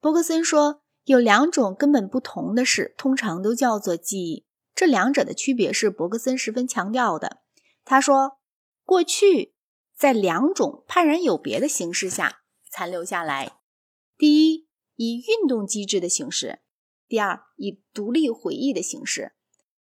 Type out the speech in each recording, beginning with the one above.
伯格森说，有两种根本不同的事，通常都叫做记忆。这两者的区别是伯格森十分强调的。他说，过去在两种判然有别的形式下残留下来：第一，以运动机制的形式；第二，以独立回忆的形式。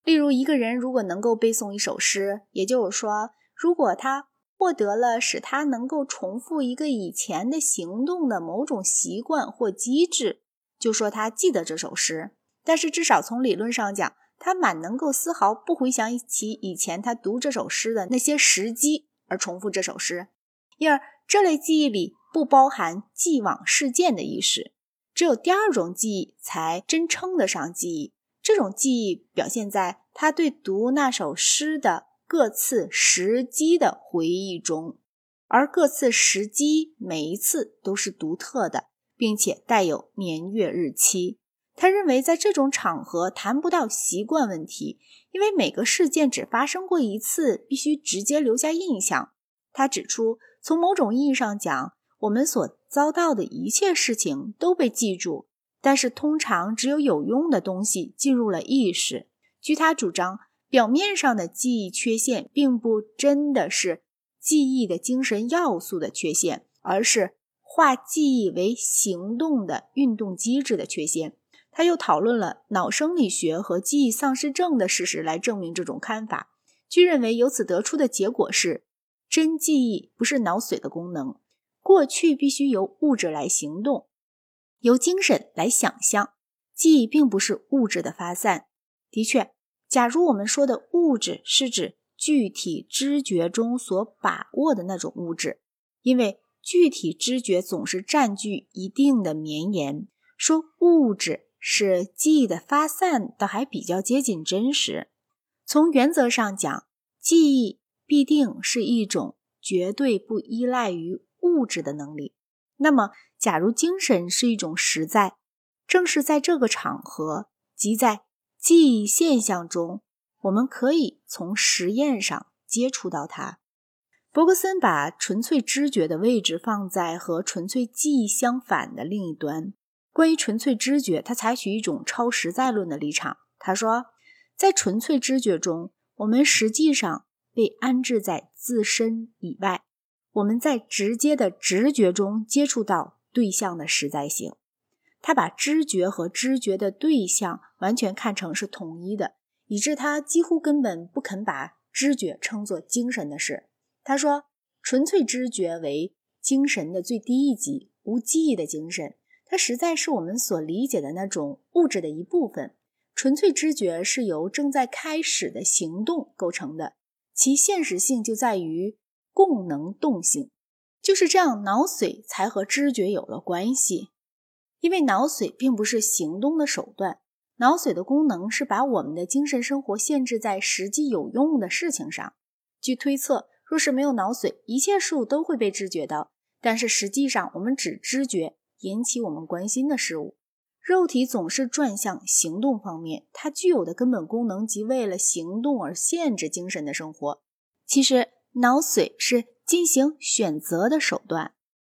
例如，一个人如果能够背诵一首诗，也就是说，如果他获得了使他能够重复一个以前的行动的某种习惯或机制，就说他记得这首诗。但是至少从理论上讲，他满能够丝毫不回想起以前他读这首诗的那些时机而重复这首诗。因而这类记忆里不包含既往事件的意识，只有第二种记忆才真称得上记忆。这种记忆表现在他对读那首诗的。各次时机的回忆中，而各次时机每一次都是独特的，并且带有年月日期。他认为，在这种场合谈不到习惯问题，因为每个事件只发生过一次，必须直接留下印象。他指出，从某种意义上讲，我们所遭到的一切事情都被记住，但是通常只有有用的东西进入了意识。据他主张。表面上的记忆缺陷，并不真的是记忆的精神要素的缺陷，而是化记忆为行动的运动机制的缺陷。他又讨论了脑生理学和记忆丧失症的事实来证明这种看法。据认为，由此得出的结果是，真记忆不是脑髓的功能。过去必须由物质来行动，由精神来想象。记忆并不是物质的发散。的确。假如我们说的物质是指具体知觉中所把握的那种物质，因为具体知觉总是占据一定的绵延，说物质是记忆的发散，倒还比较接近真实。从原则上讲，记忆必定是一种绝对不依赖于物质的能力。那么，假如精神是一种实在，正是在这个场合，即在。记忆现象中，我们可以从实验上接触到它。伯格森把纯粹知觉的位置放在和纯粹记忆相反的另一端。关于纯粹知觉，他采取一种超实在论的立场。他说，在纯粹知觉中，我们实际上被安置在自身以外，我们在直接的直觉中接触到对象的实在性。他把知觉和知觉的对象完全看成是统一的，以致他几乎根本不肯把知觉称作精神的事。他说：“纯粹知觉为精神的最低一级，无记忆的精神，它实在是我们所理解的那种物质的一部分。纯粹知觉是由正在开始的行动构成的，其现实性就在于共能动性。就是这样，脑髓才和知觉有了关系。”因为脑髓并不是行动的手段，脑髓的功能是把我们的精神生活限制在实际有用的事情上。据推测，若是没有脑髓，一切事物都会被知觉到，但是实际上我们只知觉引起我们关心的事物。肉体总是转向行动方面，它具有的根本功能即为了行动而限制精神的生活。其实，脑髓是进行选择的手段。